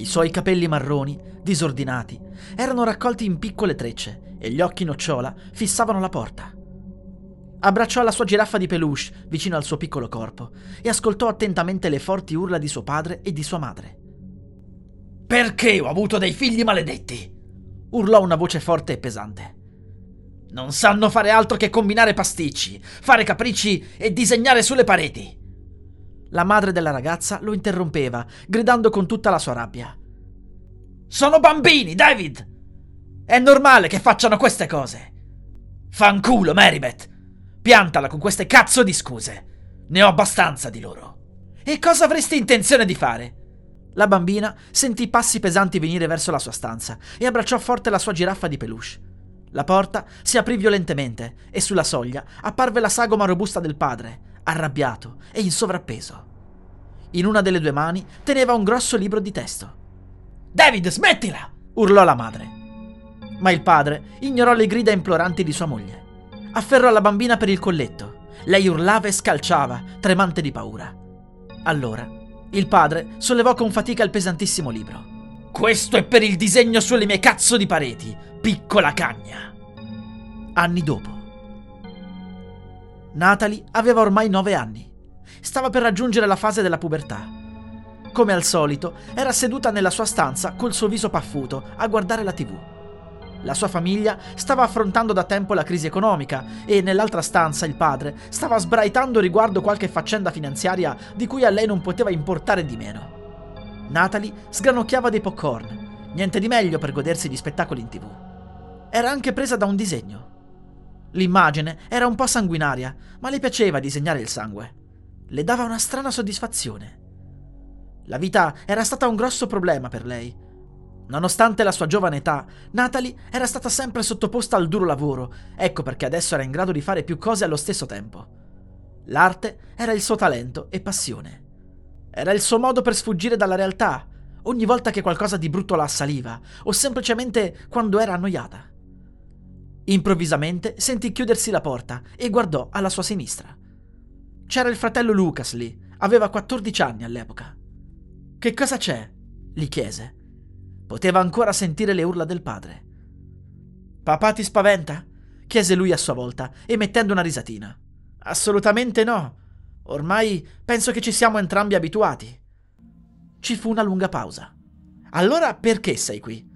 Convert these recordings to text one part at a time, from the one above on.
I suoi capelli marroni, disordinati, erano raccolti in piccole trecce e gli occhi nocciola fissavano la porta. Abbracciò la sua giraffa di peluche vicino al suo piccolo corpo e ascoltò attentamente le forti urla di suo padre e di sua madre. Perché ho avuto dei figli maledetti? urlò una voce forte e pesante. Non sanno fare altro che combinare pasticci, fare capricci e disegnare sulle pareti. La madre della ragazza lo interrompeva, gridando con tutta la sua rabbia. Sono bambini, David! È normale che facciano queste cose. Fanculo, Marybeth! Piantala con queste cazzo di scuse. Ne ho abbastanza di loro. E cosa avresti intenzione di fare? La bambina sentì passi pesanti venire verso la sua stanza e abbracciò forte la sua giraffa di peluche. La porta si aprì violentemente e sulla soglia apparve la sagoma robusta del padre, arrabbiato e in sovrappeso. In una delle due mani teneva un grosso libro di testo. David, smettila! urlò la madre. Ma il padre ignorò le grida imploranti di sua moglie. Afferrò la bambina per il colletto. Lei urlava e scalciava, tremante di paura. Allora, il padre sollevò con fatica il pesantissimo libro. Questo è per il disegno sulle mie cazzo di pareti, piccola cagna. Anni dopo. Natalie aveva ormai nove anni. Stava per raggiungere la fase della pubertà. Come al solito, era seduta nella sua stanza col suo viso paffuto a guardare la tv. La sua famiglia stava affrontando da tempo la crisi economica e nell'altra stanza il padre stava sbraitando riguardo qualche faccenda finanziaria di cui a lei non poteva importare di meno. Natalie sgranocchiava dei popcorn, niente di meglio per godersi di spettacoli in tv. Era anche presa da un disegno. L'immagine era un po' sanguinaria, ma le piaceva disegnare il sangue. Le dava una strana soddisfazione. La vita era stata un grosso problema per lei. Nonostante la sua giovane età, Natalie era stata sempre sottoposta al duro lavoro, ecco perché adesso era in grado di fare più cose allo stesso tempo. L'arte era il suo talento e passione. Era il suo modo per sfuggire dalla realtà, ogni volta che qualcosa di brutto la assaliva, o semplicemente quando era annoiata. Improvvisamente sentì chiudersi la porta e guardò alla sua sinistra. C'era il fratello Lucas lì, aveva 14 anni all'epoca. Che cosa c'è? gli chiese. Poteva ancora sentire le urla del padre. Papà ti spaventa? chiese lui a sua volta, emettendo una risatina. Assolutamente no. Ormai penso che ci siamo entrambi abituati. Ci fu una lunga pausa. Allora perché sei qui?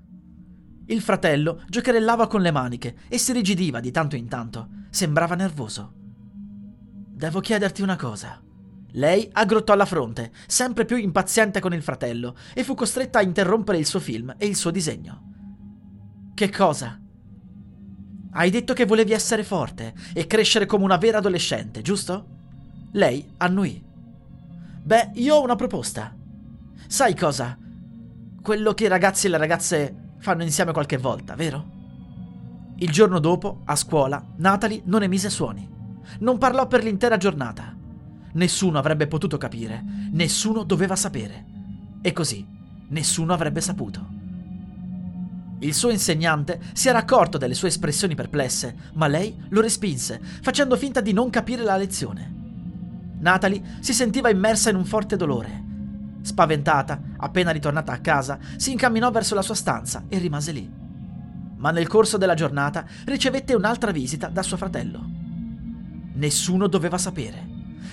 Il fratello giocherellava con le maniche e si rigidiva di tanto in tanto. Sembrava nervoso. Devo chiederti una cosa. Lei aggrottò la fronte, sempre più impaziente con il fratello, e fu costretta a interrompere il suo film e il suo disegno. Che cosa? Hai detto che volevi essere forte e crescere come una vera adolescente, giusto? Lei annuì. Beh, io ho una proposta. Sai cosa? Quello che i ragazzi e le ragazze fanno insieme qualche volta, vero? Il giorno dopo, a scuola, Natalie non emise suoni. Non parlò per l'intera giornata. Nessuno avrebbe potuto capire, nessuno doveva sapere. E così, nessuno avrebbe saputo. Il suo insegnante si era accorto delle sue espressioni perplesse, ma lei lo respinse, facendo finta di non capire la lezione. Natalie si sentiva immersa in un forte dolore. Spaventata, appena ritornata a casa, si incamminò verso la sua stanza e rimase lì. Ma nel corso della giornata ricevette un'altra visita da suo fratello. Nessuno doveva sapere,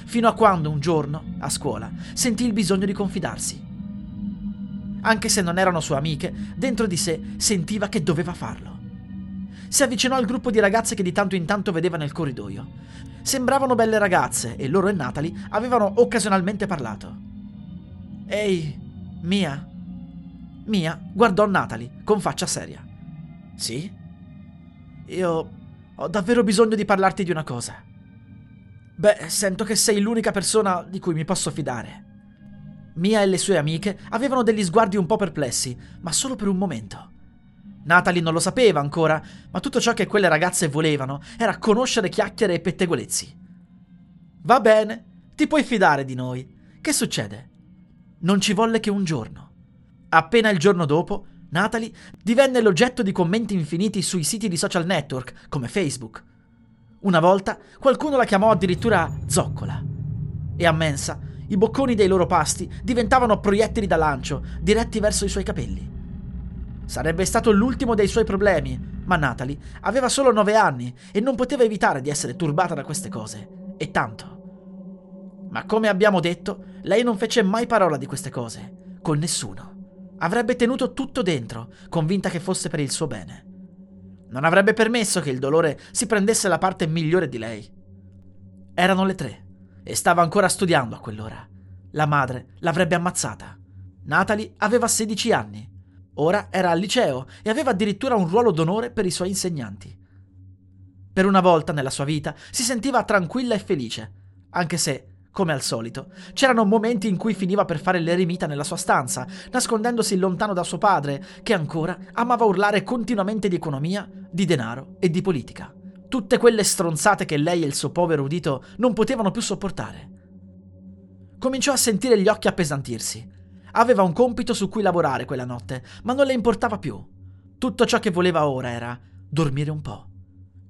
fino a quando un giorno, a scuola, sentì il bisogno di confidarsi. Anche se non erano sue amiche, dentro di sé sentiva che doveva farlo. Si avvicinò al gruppo di ragazze che di tanto in tanto vedeva nel corridoio. Sembravano belle ragazze e loro e Natalie avevano occasionalmente parlato. Ehi, Mia? Mia guardò Natalie con faccia seria. Sì? Io ho davvero bisogno di parlarti di una cosa. Beh, sento che sei l'unica persona di cui mi posso fidare. Mia e le sue amiche avevano degli sguardi un po' perplessi, ma solo per un momento. Natalie non lo sapeva ancora, ma tutto ciò che quelle ragazze volevano era conoscere chiacchiere e pettegolezzi. Va bene, ti puoi fidare di noi. Che succede? Non ci volle che un giorno. Appena il giorno dopo, Natalie divenne l'oggetto di commenti infiniti sui siti di social network come Facebook. Una volta qualcuno la chiamò addirittura zoccola. E a mensa, i bocconi dei loro pasti diventavano proiettili da lancio diretti verso i suoi capelli. Sarebbe stato l'ultimo dei suoi problemi, ma Natalie aveva solo nove anni e non poteva evitare di essere turbata da queste cose. E tanto. Ma come abbiamo detto, lei non fece mai parola di queste cose, con nessuno. Avrebbe tenuto tutto dentro, convinta che fosse per il suo bene. Non avrebbe permesso che il dolore si prendesse la parte migliore di lei. Erano le tre e stava ancora studiando a quell'ora. La madre l'avrebbe ammazzata. Natalie aveva 16 anni Ora era al liceo e aveva addirittura un ruolo d'onore per i suoi insegnanti. Per una volta nella sua vita si sentiva tranquilla e felice, anche se, come al solito, c'erano momenti in cui finiva per fare l'eremita nella sua stanza, nascondendosi lontano da suo padre, che ancora amava urlare continuamente di economia, di denaro e di politica. Tutte quelle stronzate che lei e il suo povero udito non potevano più sopportare. Cominciò a sentire gli occhi appesantirsi Aveva un compito su cui lavorare quella notte, ma non le importava più. Tutto ciò che voleva ora era dormire un po'.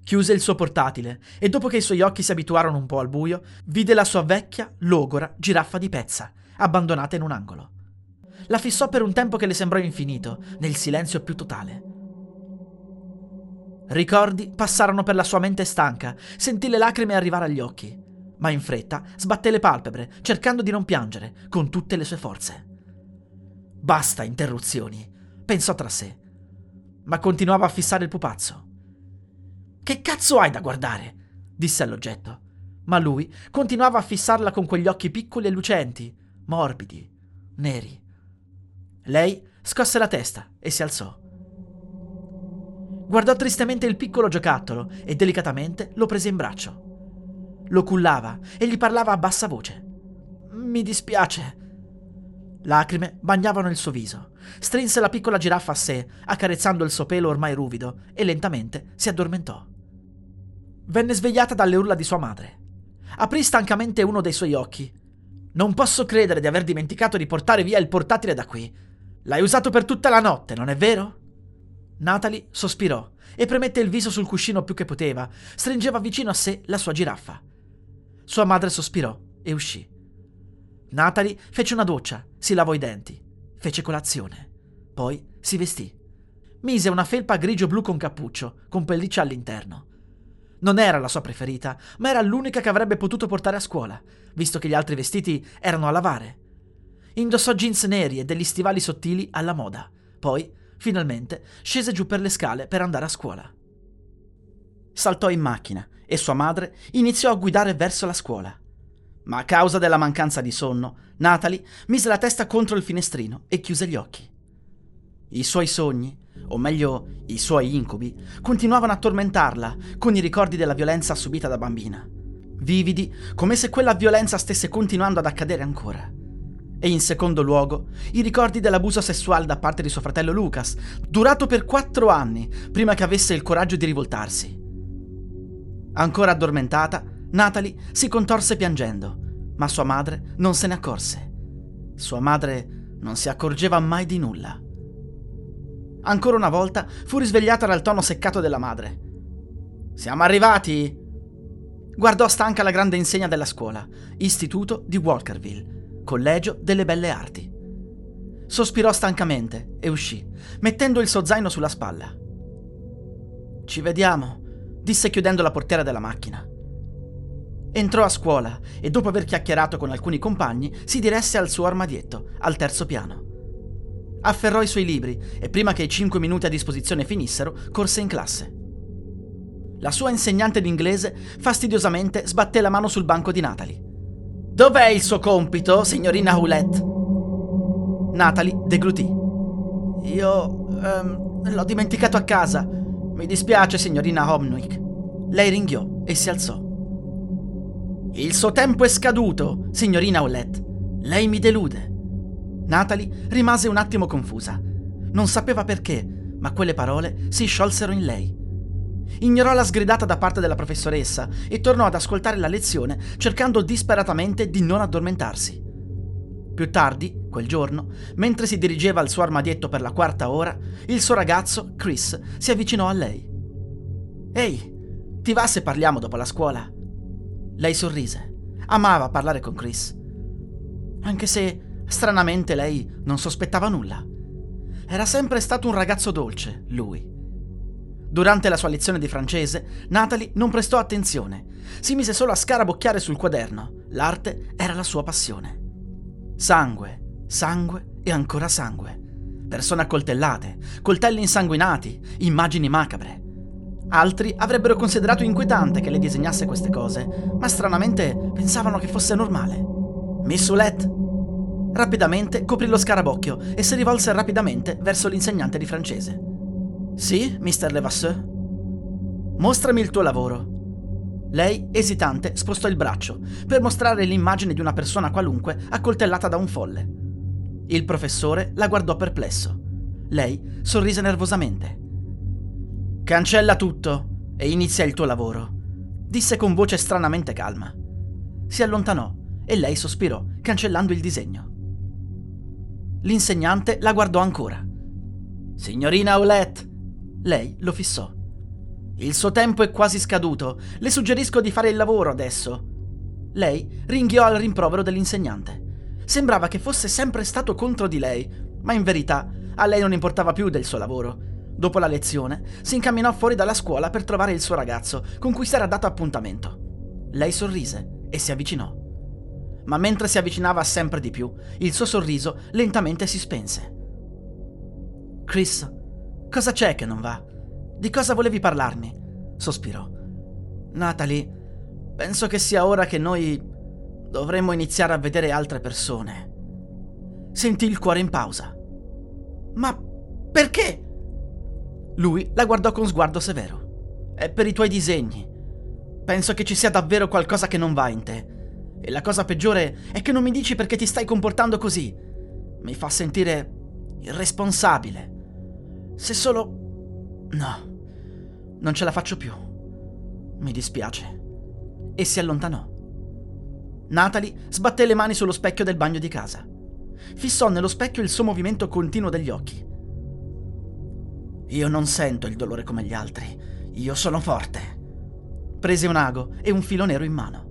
Chiuse il suo portatile e dopo che i suoi occhi si abituarono un po' al buio, vide la sua vecchia, logora giraffa di pezza, abbandonata in un angolo. La fissò per un tempo che le sembrò infinito, nel silenzio più totale. Ricordi passarono per la sua mente stanca, sentì le lacrime arrivare agli occhi, ma in fretta sbatté le palpebre, cercando di non piangere, con tutte le sue forze. Basta interruzioni, pensò tra sé, ma continuava a fissare il pupazzo. Che cazzo hai da guardare? disse all'oggetto, ma lui continuava a fissarla con quegli occhi piccoli e lucenti, morbidi, neri. Lei scosse la testa e si alzò. Guardò tristemente il piccolo giocattolo e delicatamente lo prese in braccio. Lo cullava e gli parlava a bassa voce. Mi dispiace, Lacrime bagnavano il suo viso. Strinse la piccola giraffa a sé, accarezzando il suo pelo ormai ruvido, e lentamente si addormentò. Venne svegliata dalle urla di sua madre. Aprì stancamente uno dei suoi occhi. Non posso credere di aver dimenticato di portare via il portatile da qui. L'hai usato per tutta la notte, non è vero? Natalie sospirò e premette il viso sul cuscino più che poteva. Stringeva vicino a sé la sua giraffa. Sua madre sospirò e uscì. Natalie fece una doccia, si lavò i denti, fece colazione, poi si vestì. Mise una felpa grigio-blu con cappuccio, con pelliccia all'interno. Non era la sua preferita, ma era l'unica che avrebbe potuto portare a scuola, visto che gli altri vestiti erano a lavare. Indossò jeans neri e degli stivali sottili alla moda. Poi, finalmente, scese giù per le scale per andare a scuola. Saltò in macchina e sua madre iniziò a guidare verso la scuola ma a causa della mancanza di sonno, Natalie mise la testa contro il finestrino e chiuse gli occhi. I suoi sogni, o meglio i suoi incubi, continuavano a tormentarla con i ricordi della violenza subita da bambina, vividi come se quella violenza stesse continuando ad accadere ancora. E in secondo luogo, i ricordi dell'abuso sessuale da parte di suo fratello Lucas, durato per quattro anni prima che avesse il coraggio di rivoltarsi. Ancora addormentata, Natalie si contorse piangendo, ma sua madre non se ne accorse. Sua madre non si accorgeva mai di nulla. Ancora una volta fu risvegliata dal tono seccato della madre. Siamo arrivati? Guardò stanca la grande insegna della scuola, Istituto di Walkerville, Collegio delle Belle Arti. Sospirò stancamente e uscì, mettendo il suo zaino sulla spalla. Ci vediamo, disse chiudendo la portiera della macchina. Entrò a scuola e dopo aver chiacchierato con alcuni compagni si diresse al suo armadietto, al terzo piano. Afferrò i suoi libri e prima che i cinque minuti a disposizione finissero, corse in classe. La sua insegnante d'inglese fastidiosamente sbatté la mano sul banco di Natalie. Dov'è il suo compito, signorina Houlet? Natalie deglutì. Io um, l'ho dimenticato a casa. Mi dispiace, signorina Homnick. Lei ringhiò e si alzò. Il suo tempo è scaduto, signorina Olet. Lei mi delude. Natalie rimase un attimo confusa. Non sapeva perché, ma quelle parole si sciolsero in lei. Ignorò la sgridata da parte della professoressa e tornò ad ascoltare la lezione cercando disperatamente di non addormentarsi. Più tardi, quel giorno, mentre si dirigeva al suo armadietto per la quarta ora, il suo ragazzo, Chris, si avvicinò a lei. Ehi, ti va se parliamo dopo la scuola? Lei sorrise. Amava parlare con Chris. Anche se, stranamente, lei non sospettava nulla. Era sempre stato un ragazzo dolce, lui. Durante la sua lezione di francese, Natalie non prestò attenzione. Si mise solo a scarabocchiare sul quaderno. L'arte era la sua passione. Sangue, sangue e ancora sangue. Persone accoltellate, coltelli insanguinati, immagini macabre. Altri avrebbero considerato inquietante che le disegnasse queste cose, ma stranamente pensavano che fosse normale. Miss Soulette Rapidamente coprì lo scarabocchio e si rivolse rapidamente verso l'insegnante di francese. Sì, Mr. Levasseur? Mostrami il tuo lavoro. Lei, esitante, spostò il braccio per mostrare l'immagine di una persona qualunque accoltellata da un folle. Il professore la guardò perplesso. Lei sorrise nervosamente. Cancella tutto e inizia il tuo lavoro, disse con voce stranamente calma. Si allontanò e lei sospirò, cancellando il disegno. L'insegnante la guardò ancora. Signorina Aulette! Lei lo fissò. Il suo tempo è quasi scaduto. Le suggerisco di fare il lavoro adesso. Lei ringhiò al rimprovero dell'insegnante. Sembrava che fosse sempre stato contro di lei, ma in verità a lei non importava più del suo lavoro. Dopo la lezione, si incamminò fuori dalla scuola per trovare il suo ragazzo, con cui si era dato appuntamento. Lei sorrise e si avvicinò ma mentre si avvicinava sempre di più, il suo sorriso lentamente si spense. Chris, cosa c'è che non va? Di cosa volevi parlarmi? sospirò. Natalie, penso che sia ora che noi dovremmo iniziare a vedere altre persone. Sentì il cuore in pausa. Ma perché? Lui la guardò con sguardo severo. È per i tuoi disegni. Penso che ci sia davvero qualcosa che non va in te e la cosa peggiore è che non mi dici perché ti stai comportando così. Mi fa sentire irresponsabile. Se solo... No, non ce la faccio più. Mi dispiace. E si allontanò. Natalie sbatté le mani sullo specchio del bagno di casa. Fissò nello specchio il suo movimento continuo degli occhi. Io non sento il dolore come gli altri. Io sono forte. Prese un ago e un filo nero in mano.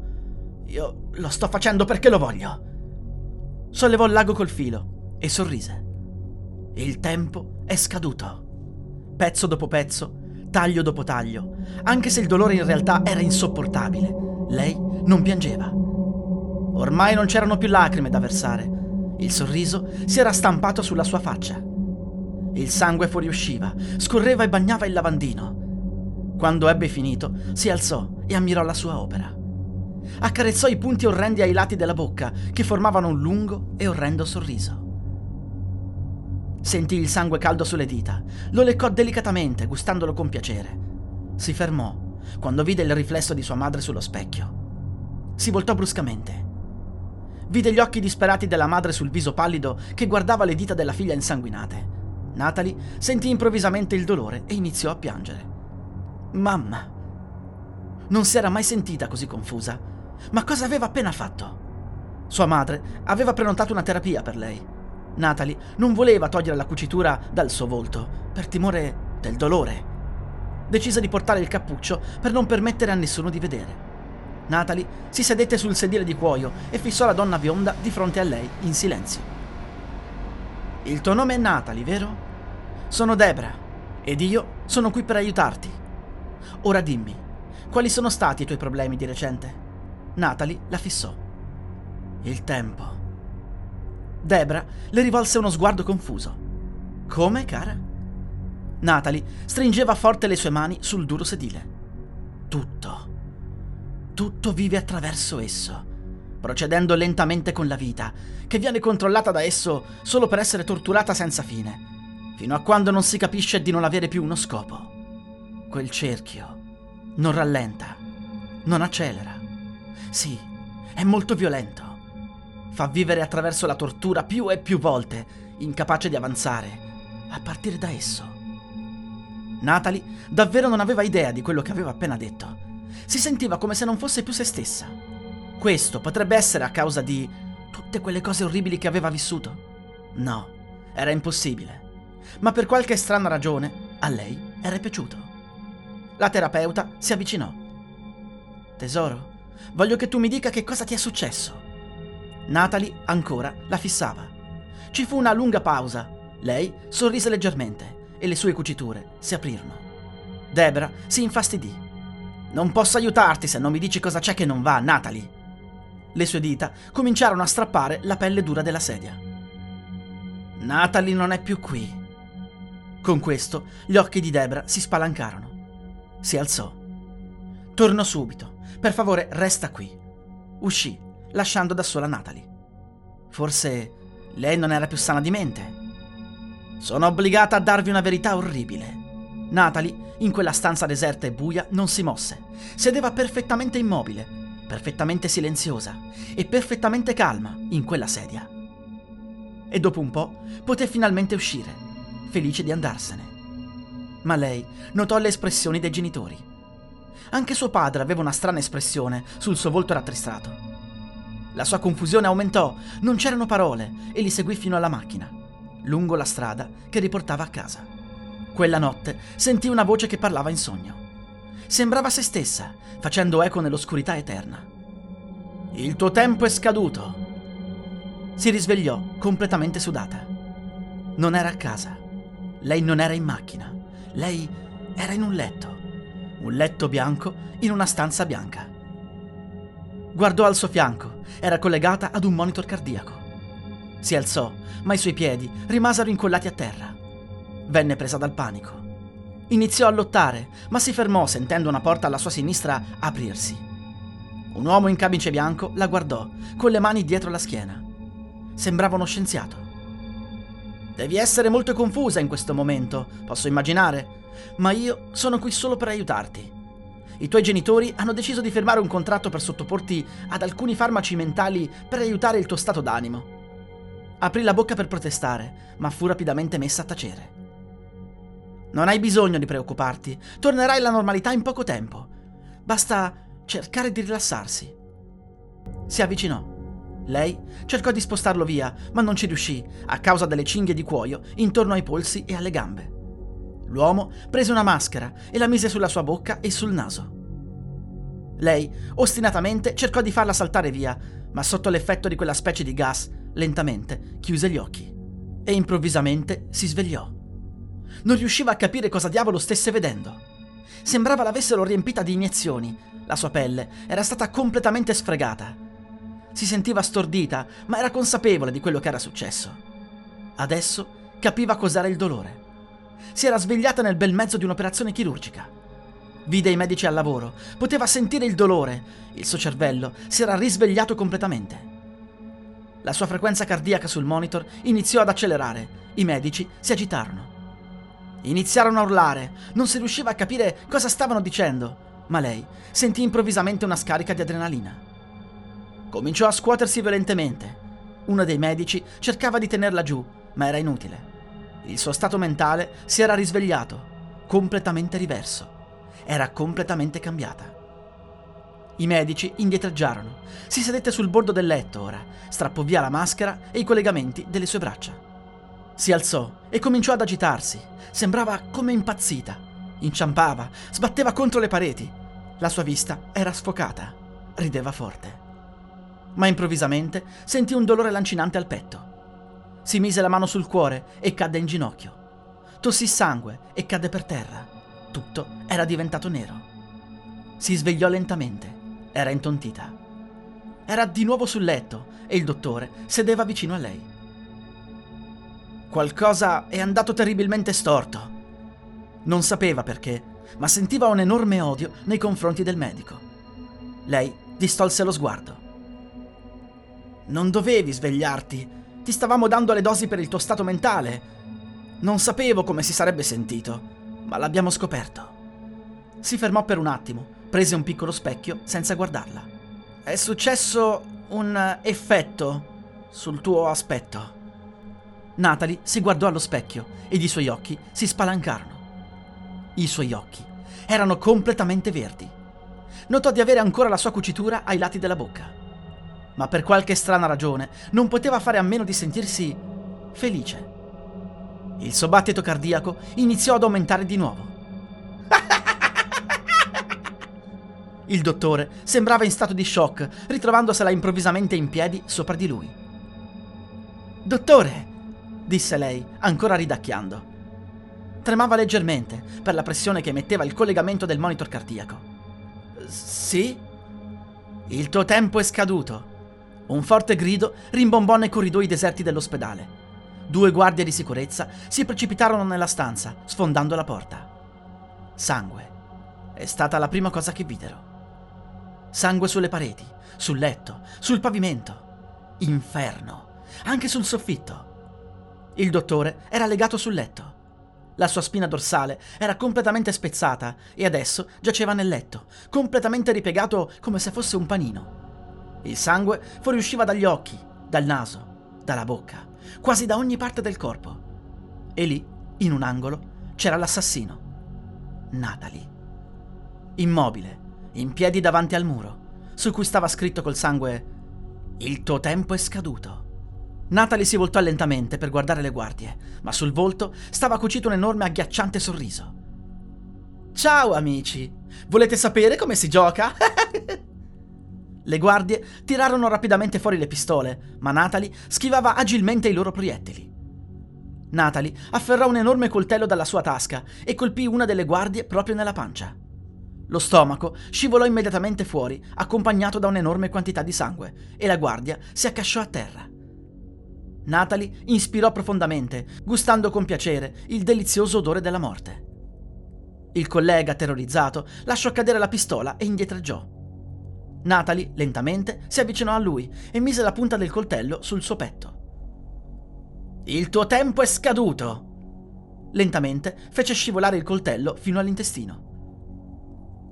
Io lo sto facendo perché lo voglio. Sollevò il lago col filo e sorrise. Il tempo è scaduto. Pezzo dopo pezzo, taglio dopo taglio, anche se il dolore in realtà era insopportabile, lei non piangeva. Ormai non c'erano più lacrime da versare. Il sorriso si era stampato sulla sua faccia. Il sangue fuoriusciva, scorreva e bagnava il lavandino. Quando ebbe finito, si alzò e ammirò la sua opera accarezzò i punti orrendi ai lati della bocca, che formavano un lungo e orrendo sorriso. Sentì il sangue caldo sulle dita, lo leccò delicatamente, gustandolo con piacere. Si fermò quando vide il riflesso di sua madre sullo specchio. Si voltò bruscamente. Vide gli occhi disperati della madre sul viso pallido che guardava le dita della figlia insanguinate. Natalie sentì improvvisamente il dolore e iniziò a piangere. Mamma! Non si era mai sentita così confusa. Ma cosa aveva appena fatto? Sua madre aveva prenotato una terapia per lei. Natalie non voleva togliere la cucitura dal suo volto, per timore del dolore. Decise di portare il cappuccio per non permettere a nessuno di vedere. Natalie si sedette sul sedile di cuoio e fissò la donna bionda di fronte a lei in silenzio. Il tuo nome è Natalie, vero? Sono Debra ed io sono qui per aiutarti. Ora dimmi, quali sono stati i tuoi problemi di recente? Natalie la fissò. Il tempo. Debra le rivolse uno sguardo confuso. Come, cara? Natalie stringeva forte le sue mani sul duro sedile. Tutto. Tutto vive attraverso esso, procedendo lentamente con la vita, che viene controllata da esso solo per essere torturata senza fine, fino a quando non si capisce di non avere più uno scopo. Quel cerchio non rallenta, non accelera. Sì, è molto violento. Fa vivere attraverso la tortura più e più volte, incapace di avanzare, a partire da esso. Natalie davvero non aveva idea di quello che aveva appena detto. Si sentiva come se non fosse più se stessa. Questo potrebbe essere a causa di tutte quelle cose orribili che aveva vissuto? No, era impossibile. Ma per qualche strana ragione a lei era piaciuto. La terapeuta si avvicinò. Tesoro, voglio che tu mi dica che cosa ti è successo. Natalie ancora la fissava. Ci fu una lunga pausa. Lei sorrise leggermente e le sue cuciture si aprirono. Debra si infastidì. Non posso aiutarti se non mi dici cosa c'è che non va, Natalie. Le sue dita cominciarono a strappare la pelle dura della sedia. Natalie non è più qui. Con questo gli occhi di Debra si spalancarono. Si alzò. Torno subito. Per favore, resta qui. Uscì, lasciando da sola Natalie. Forse lei non era più sana di mente. Sono obbligata a darvi una verità orribile. Natalie, in quella stanza deserta e buia, non si mosse. Sedeva perfettamente immobile, perfettamente silenziosa e perfettamente calma in quella sedia. E dopo un po' poté finalmente uscire, felice di andarsene. Ma lei notò le espressioni dei genitori. Anche suo padre aveva una strana espressione sul suo volto rattristato. La sua confusione aumentò, non c'erano parole e li seguì fino alla macchina, lungo la strada che riportava a casa. Quella notte sentì una voce che parlava in sogno. Sembrava se stessa, facendo eco nell'oscurità eterna. Il tuo tempo è scaduto. Si risvegliò completamente sudata. Non era a casa. Lei non era in macchina. Lei era in un letto. Un letto bianco in una stanza bianca. Guardò al suo fianco. Era collegata ad un monitor cardiaco. Si alzò, ma i suoi piedi rimasero incollati a terra. Venne presa dal panico. Iniziò a lottare, ma si fermò sentendo una porta alla sua sinistra aprirsi. Un uomo in camice bianco la guardò, con le mani dietro la schiena. Sembrava uno scienziato. Devi essere molto confusa in questo momento, posso immaginare, ma io sono qui solo per aiutarti. I tuoi genitori hanno deciso di firmare un contratto per sottoporti ad alcuni farmaci mentali per aiutare il tuo stato d'animo. Aprì la bocca per protestare, ma fu rapidamente messa a tacere. Non hai bisogno di preoccuparti, tornerai alla normalità in poco tempo. Basta cercare di rilassarsi. Si avvicinò. Lei cercò di spostarlo via, ma non ci riuscì a causa delle cinghie di cuoio intorno ai polsi e alle gambe. L'uomo prese una maschera e la mise sulla sua bocca e sul naso. Lei, ostinatamente, cercò di farla saltare via, ma sotto l'effetto di quella specie di gas, lentamente chiuse gli occhi e improvvisamente si svegliò. Non riusciva a capire cosa diavolo stesse vedendo. Sembrava l'avessero riempita di iniezioni. La sua pelle era stata completamente sfregata. Si sentiva stordita, ma era consapevole di quello che era successo. Adesso capiva cos'era il dolore si era svegliata nel bel mezzo di un'operazione chirurgica. Vide i medici al lavoro, poteva sentire il dolore, il suo cervello si era risvegliato completamente. La sua frequenza cardiaca sul monitor iniziò ad accelerare, i medici si agitarono. Iniziarono a urlare, non si riusciva a capire cosa stavano dicendo, ma lei sentì improvvisamente una scarica di adrenalina. Cominciò a scuotersi violentemente. Uno dei medici cercava di tenerla giù, ma era inutile. Il suo stato mentale si era risvegliato, completamente diverso. Era completamente cambiata. I medici indietreggiarono. Si sedette sul bordo del letto ora, strappò via la maschera e i collegamenti delle sue braccia. Si alzò e cominciò ad agitarsi. Sembrava come impazzita. Inciampava, sbatteva contro le pareti. La sua vista era sfocata. Rideva forte. Ma improvvisamente sentì un dolore lancinante al petto. Si mise la mano sul cuore e cadde in ginocchio. Tossì sangue e cadde per terra. Tutto era diventato nero. Si svegliò lentamente. Era intontita. Era di nuovo sul letto e il dottore sedeva vicino a lei. Qualcosa è andato terribilmente storto. Non sapeva perché, ma sentiva un enorme odio nei confronti del medico. Lei distolse lo sguardo. Non dovevi svegliarti. Ti stavamo dando le dosi per il tuo stato mentale. Non sapevo come si sarebbe sentito, ma l'abbiamo scoperto. Si fermò per un attimo, prese un piccolo specchio senza guardarla. È successo un effetto sul tuo aspetto. Natalie si guardò allo specchio ed i suoi occhi si spalancarono. I suoi occhi erano completamente verdi. Notò di avere ancora la sua cucitura ai lati della bocca. Ma per qualche strana ragione non poteva fare a meno di sentirsi felice. Il suo battito cardiaco iniziò ad aumentare di nuovo. Il dottore sembrava in stato di shock, ritrovandosela improvvisamente in piedi sopra di lui. Dottore, disse lei, ancora ridacchiando. Tremava leggermente per la pressione che metteva il collegamento del monitor cardiaco. Sì? Il tuo tempo è scaduto. Un forte grido rimbombò nei corridoi deserti dell'ospedale. Due guardie di sicurezza si precipitarono nella stanza, sfondando la porta. Sangue. È stata la prima cosa che videro. Sangue sulle pareti, sul letto, sul pavimento. Inferno. Anche sul soffitto. Il dottore era legato sul letto. La sua spina dorsale era completamente spezzata e adesso giaceva nel letto, completamente ripiegato come se fosse un panino. Il sangue fuoriusciva dagli occhi, dal naso, dalla bocca, quasi da ogni parte del corpo. E lì, in un angolo, c'era l'assassino. Natalie. Immobile, in piedi davanti al muro, su cui stava scritto col sangue Il tuo tempo è scaduto. Natalie si voltò lentamente per guardare le guardie, ma sul volto stava cucito un enorme agghiacciante sorriso. Ciao amici! Volete sapere come si gioca? le guardie tirarono rapidamente fuori le pistole, ma Natalie schivava agilmente i loro proiettili. Natalie afferrò un enorme coltello dalla sua tasca e colpì una delle guardie proprio nella pancia. Lo stomaco scivolò immediatamente fuori, accompagnato da un'enorme quantità di sangue, e la guardia si accasciò a terra. Natalie inspirò profondamente, gustando con piacere il delizioso odore della morte. Il collega, terrorizzato, lasciò cadere la pistola e indietreggiò. Natalie, lentamente, si avvicinò a lui e mise la punta del coltello sul suo petto. Il tuo tempo è scaduto! Lentamente fece scivolare il coltello fino all'intestino.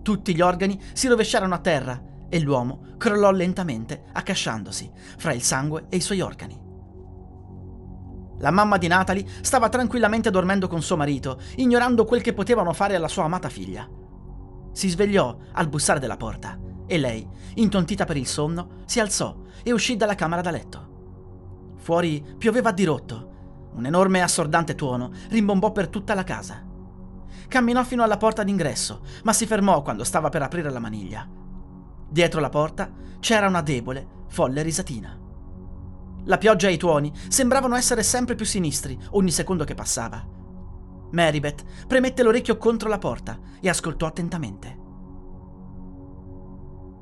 Tutti gli organi si rovesciarono a terra e l'uomo crollò lentamente, accasciandosi fra il sangue e i suoi organi. La mamma di Natalie stava tranquillamente dormendo con suo marito, ignorando quel che potevano fare alla sua amata figlia. Si svegliò al bussare della porta e lei, intontita per il sonno, si alzò e uscì dalla camera da letto. Fuori pioveva a dirotto. Un enorme e assordante tuono rimbombò per tutta la casa. Camminò fino alla porta d'ingresso, ma si fermò quando stava per aprire la maniglia. Dietro la porta c'era una debole, folle risatina. La pioggia e i tuoni sembravano essere sempre più sinistri ogni secondo che passava. Marybeth premette l'orecchio contro la porta e ascoltò attentamente.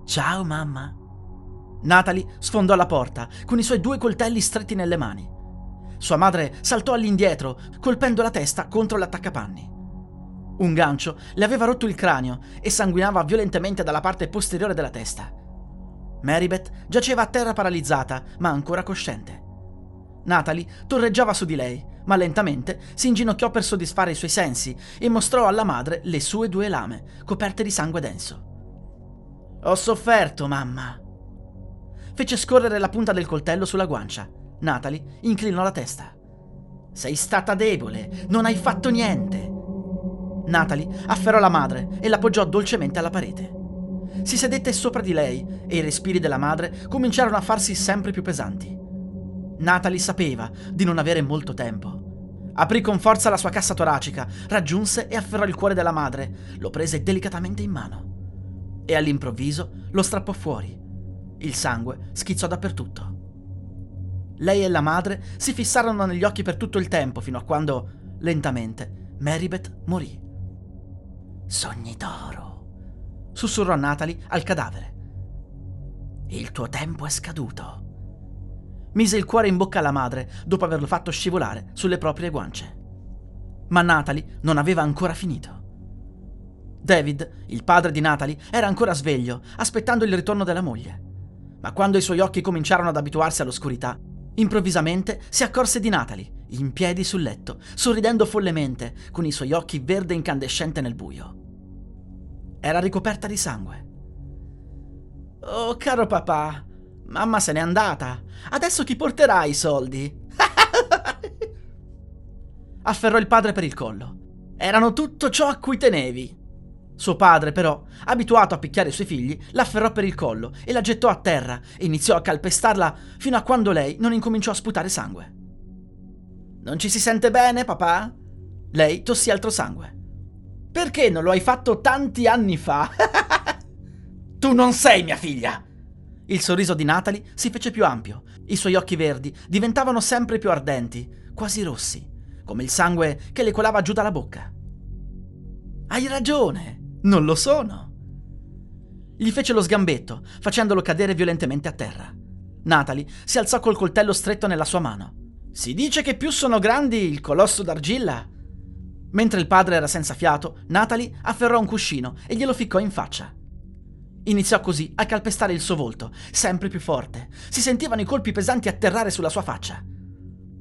Ciao mamma. Natalie sfondò la porta con i suoi due coltelli stretti nelle mani. Sua madre saltò all'indietro, colpendo la testa contro l'attaccapanni. Un gancio le aveva rotto il cranio e sanguinava violentemente dalla parte posteriore della testa. Marybeth giaceva a terra paralizzata, ma ancora cosciente. Natalie torreggiava su di lei, ma lentamente si inginocchiò per soddisfare i suoi sensi e mostrò alla madre le sue due lame, coperte di sangue denso. Ho sofferto, mamma. Fece scorrere la punta del coltello sulla guancia. Natalie inclinò la testa. Sei stata debole, non hai fatto niente. Natalie afferrò la madre e l'appoggiò dolcemente alla parete. Si sedette sopra di lei e i respiri della madre cominciarono a farsi sempre più pesanti. Natalie sapeva di non avere molto tempo. Aprì con forza la sua cassa toracica, raggiunse e afferrò il cuore della madre, lo prese delicatamente in mano. E all'improvviso lo strappò fuori. Il sangue schizzò dappertutto. Lei e la madre si fissarono negli occhi per tutto il tempo fino a quando, lentamente, Marybeth morì. Sogni d'oro sussurrò Natalie al cadavere. Il tuo tempo è scaduto. Mise il cuore in bocca alla madre dopo averlo fatto scivolare sulle proprie guance. Ma Natalie non aveva ancora finito. David, il padre di Natalie, era ancora sveglio, aspettando il ritorno della moglie. Ma quando i suoi occhi cominciarono ad abituarsi all'oscurità, improvvisamente si accorse di Natalie, in piedi sul letto, sorridendo follemente, con i suoi occhi verde incandescente nel buio. Era ricoperta di sangue. Oh, caro papà, mamma se n'è andata. Adesso chi porterà i soldi? Afferrò il padre per il collo. Erano tutto ciò a cui tenevi. Suo padre, però, abituato a picchiare i suoi figli, l'afferrò per il collo e la gettò a terra e iniziò a calpestarla fino a quando lei non incominciò a sputare sangue. Non ci si sente bene, papà? Lei tossì altro sangue. Perché non lo hai fatto tanti anni fa? tu non sei mia figlia! Il sorriso di Natalie si fece più ampio. I suoi occhi verdi diventavano sempre più ardenti, quasi rossi, come il sangue che le colava giù dalla bocca. Hai ragione, non lo sono. Gli fece lo sgambetto, facendolo cadere violentemente a terra. Natalie si alzò col coltello stretto nella sua mano. Si dice che più sono grandi il colosso d'argilla. Mentre il padre era senza fiato, Natalie afferrò un cuscino e glielo ficcò in faccia. Iniziò così a calpestare il suo volto, sempre più forte. Si sentivano i colpi pesanti atterrare sulla sua faccia.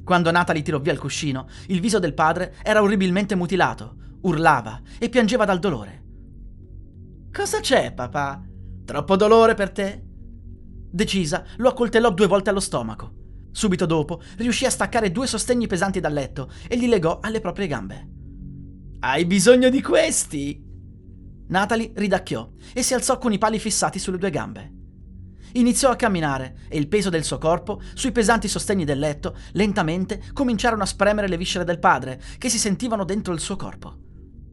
Quando Natalie tirò via il cuscino, il viso del padre era orribilmente mutilato, urlava e piangeva dal dolore. Cosa c'è, papà? Troppo dolore per te? Decisa, lo accoltellò due volte allo stomaco. Subito dopo riuscì a staccare due sostegni pesanti dal letto e li legò alle proprie gambe. Hai bisogno di questi? Natalie ridacchiò e si alzò con i pali fissati sulle due gambe. Iniziò a camminare e il peso del suo corpo, sui pesanti sostegni del letto, lentamente cominciarono a spremere le viscere del padre, che si sentivano dentro il suo corpo.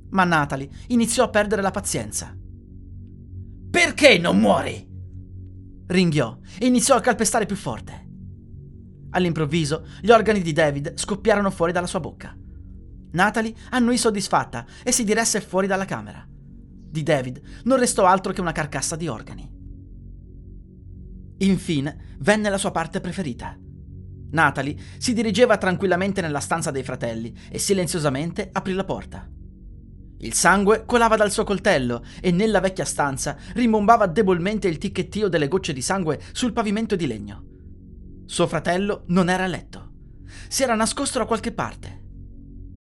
Ma Natalie iniziò a perdere la pazienza. Perché non muori? Ringhiò e iniziò a calpestare più forte. All'improvviso gli organi di David scoppiarono fuori dalla sua bocca. Natalie annuì soddisfatta e si diresse fuori dalla camera. Di David non restò altro che una carcassa di organi. Infine venne la sua parte preferita. Natalie si dirigeva tranquillamente nella stanza dei fratelli e silenziosamente aprì la porta. Il sangue colava dal suo coltello e nella vecchia stanza rimbombava debolmente il ticchettio delle gocce di sangue sul pavimento di legno. Suo fratello non era a letto. Si era nascosto da qualche parte.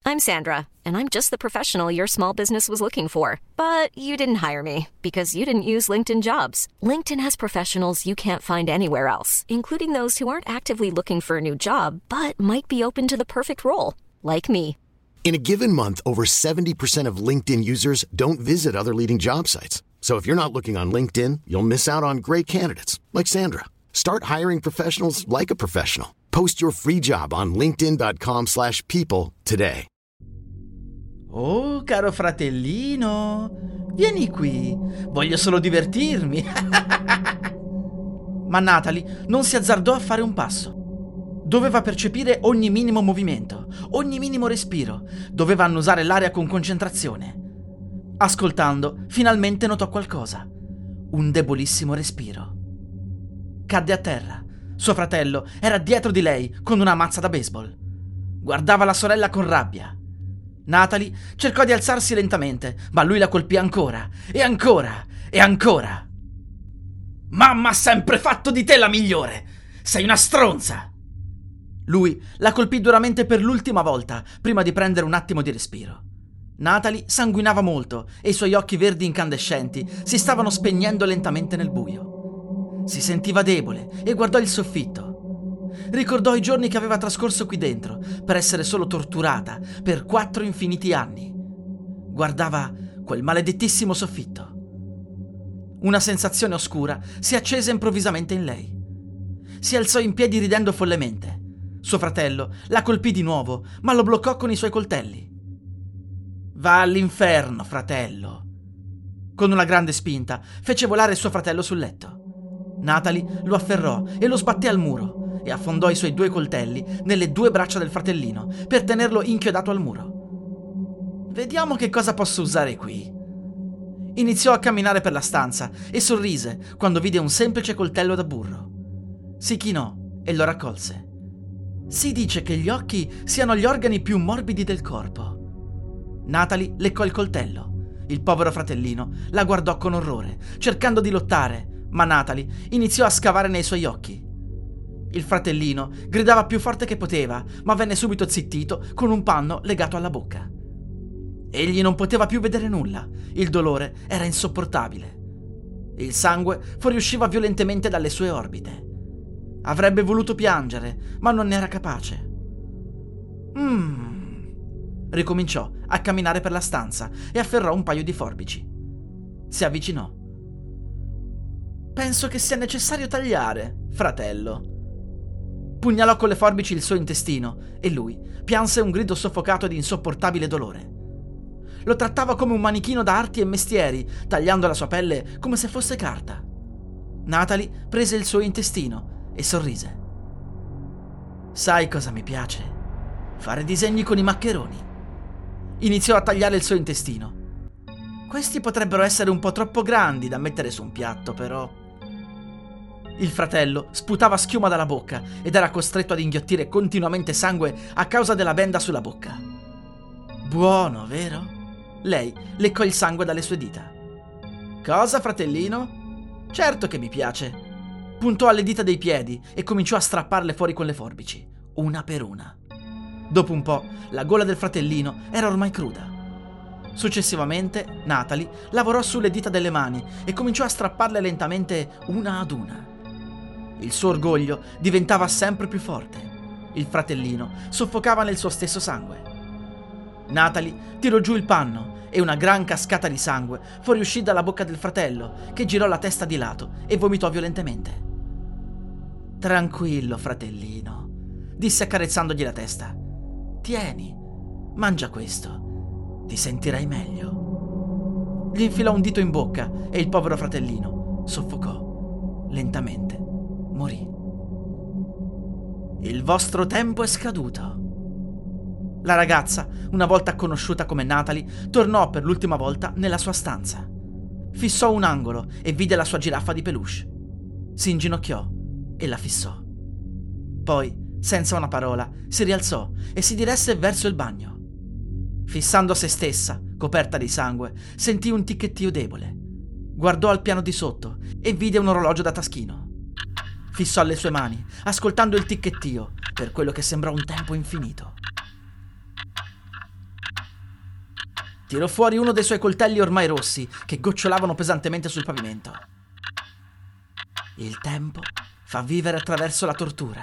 I'm Sandra, and I'm just the professional your small business was looking for. But you didn't hire me because you didn't use LinkedIn jobs. LinkedIn has professionals you can't find anywhere else, including those who aren't actively looking for a new job but might be open to the perfect role, like me. In a given month, over 70% of LinkedIn users don't visit other leading job sites. So if you're not looking on LinkedIn, you'll miss out on great candidates like Sandra. Start hiring professionals like a professional. Post your free job on linkedin.com/people today. Oh, caro fratellino, vieni qui. Voglio solo divertirmi. Ma Natalie non si azzardò a fare un passo. Doveva percepire ogni minimo movimento, ogni minimo respiro. Doveva annusare l'aria con concentrazione. Ascoltando, finalmente notò qualcosa. Un debolissimo respiro. Cadde a terra. Suo fratello era dietro di lei con una mazza da baseball. Guardava la sorella con rabbia. Natalie cercò di alzarsi lentamente, ma lui la colpì ancora, e ancora, e ancora. Mamma ha sempre fatto di te la migliore! Sei una stronza! Lui la colpì duramente per l'ultima volta, prima di prendere un attimo di respiro. Natalie sanguinava molto e i suoi occhi verdi incandescenti si stavano spegnendo lentamente nel buio. Si sentiva debole e guardò il soffitto. Ricordò i giorni che aveva trascorso qui dentro per essere solo torturata per quattro infiniti anni. Guardava quel maledettissimo soffitto. Una sensazione oscura si accese improvvisamente in lei. Si alzò in piedi ridendo follemente. Suo fratello la colpì di nuovo, ma lo bloccò con i suoi coltelli. Va all'inferno, fratello. Con una grande spinta fece volare suo fratello sul letto. Natalie lo afferrò e lo sbatté al muro e affondò i suoi due coltelli nelle due braccia del fratellino per tenerlo inchiodato al muro. Vediamo che cosa posso usare qui. Iniziò a camminare per la stanza e sorrise quando vide un semplice coltello da burro. Si chinò e lo raccolse. Si dice che gli occhi siano gli organi più morbidi del corpo. Natalie leccò il coltello. Il povero fratellino la guardò con orrore, cercando di lottare, ma Natalie iniziò a scavare nei suoi occhi. Il fratellino gridava più forte che poteva, ma venne subito zittito con un panno legato alla bocca. Egli non poteva più vedere nulla, il dolore era insopportabile. Il sangue fuoriusciva violentemente dalle sue orbite. Avrebbe voluto piangere, ma non ne era capace. Mmm. Ricominciò a camminare per la stanza e afferrò un paio di forbici. Si avvicinò. Penso che sia necessario tagliare, fratello. Pugnalò con le forbici il suo intestino e lui pianse un grido soffocato di insopportabile dolore. Lo trattava come un manichino da arti e mestieri, tagliando la sua pelle come se fosse carta. Natalie prese il suo intestino e sorrise. Sai cosa mi piace? Fare disegni con i maccheroni. Iniziò a tagliare il suo intestino. Questi potrebbero essere un po' troppo grandi da mettere su un piatto, però. Il fratello sputava schiuma dalla bocca ed era costretto ad inghiottire continuamente sangue a causa della benda sulla bocca. Buono, vero? Lei leccò il sangue dalle sue dita. Cosa, fratellino? Certo che mi piace. Puntò alle dita dei piedi e cominciò a strapparle fuori con le forbici, una per una. Dopo un po', la gola del fratellino era ormai cruda. Successivamente, Natalie lavorò sulle dita delle mani e cominciò a strapparle lentamente una ad una. Il suo orgoglio diventava sempre più forte. Il fratellino soffocava nel suo stesso sangue. Natalie tirò giù il panno e una gran cascata di sangue fuoriuscì dalla bocca del fratello, che girò la testa di lato e vomitò violentemente. Tranquillo, fratellino, disse accarezzandogli la testa. Tieni, mangia questo, ti sentirai meglio. Gli infilò un dito in bocca e il povero fratellino soffocò. Lentamente morì. Il vostro tempo è scaduto. La ragazza, una volta conosciuta come Natalie, tornò per l'ultima volta nella sua stanza. Fissò un angolo e vide la sua giraffa di peluche. Si inginocchiò e la fissò. Poi, senza una parola, si rialzò e si diresse verso il bagno. Fissando se stessa, coperta di sangue, sentì un ticchettio debole. Guardò al piano di sotto e vide un orologio da taschino. Fissò le sue mani, ascoltando il ticchettio, per quello che sembrò un tempo infinito. Tirò fuori uno dei suoi coltelli ormai rossi, che gocciolavano pesantemente sul pavimento. Il tempo fa vivere attraverso la tortura,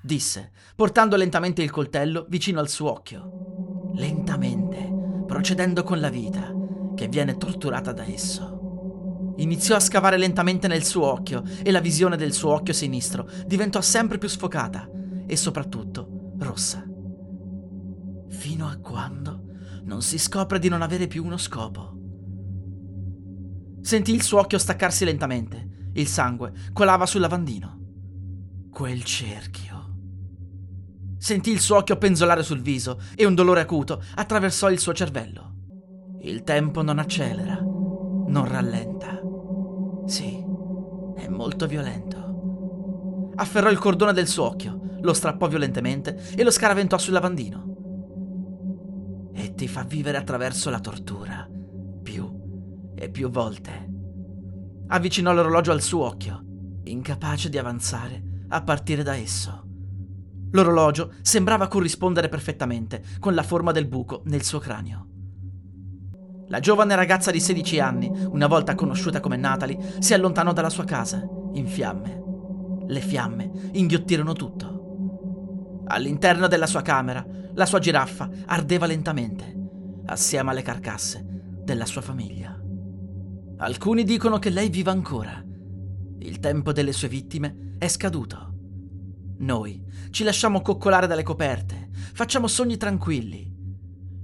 disse, portando lentamente il coltello vicino al suo occhio. Lentamente, procedendo con la vita, che viene torturata da esso. Iniziò a scavare lentamente nel suo occhio e la visione del suo occhio sinistro diventò sempre più sfocata e soprattutto rossa. Fino a quando non si scopre di non avere più uno scopo. Sentì il suo occhio staccarsi lentamente. Il sangue colava sul lavandino. Quel cerchio. Sentì il suo occhio penzolare sul viso e un dolore acuto attraversò il suo cervello. Il tempo non accelera, non rallenta. Sì, è molto violento. Afferrò il cordone del suo occhio, lo strappò violentemente e lo scaraventò sul lavandino. E ti fa vivere attraverso la tortura, più e più volte. Avvicinò l'orologio al suo occhio, incapace di avanzare a partire da esso. L'orologio sembrava corrispondere perfettamente con la forma del buco nel suo cranio. La giovane ragazza di 16 anni, una volta conosciuta come Natalie, si allontanò dalla sua casa, in fiamme. Le fiamme inghiottirono tutto. All'interno della sua camera, la sua giraffa ardeva lentamente, assieme alle carcasse della sua famiglia. Alcuni dicono che lei viva ancora. Il tempo delle sue vittime è scaduto. Noi ci lasciamo coccolare dalle coperte, facciamo sogni tranquilli.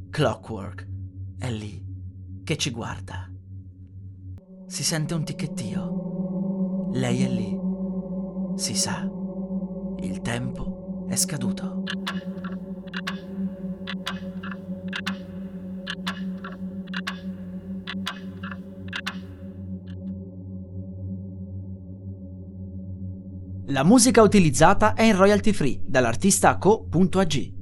Clockwork è lì che ci guarda. Si sente un ticchettio. Lei è lì. Si sa, il tempo è scaduto. La musica utilizzata è in royalty free dall'artista co.ag.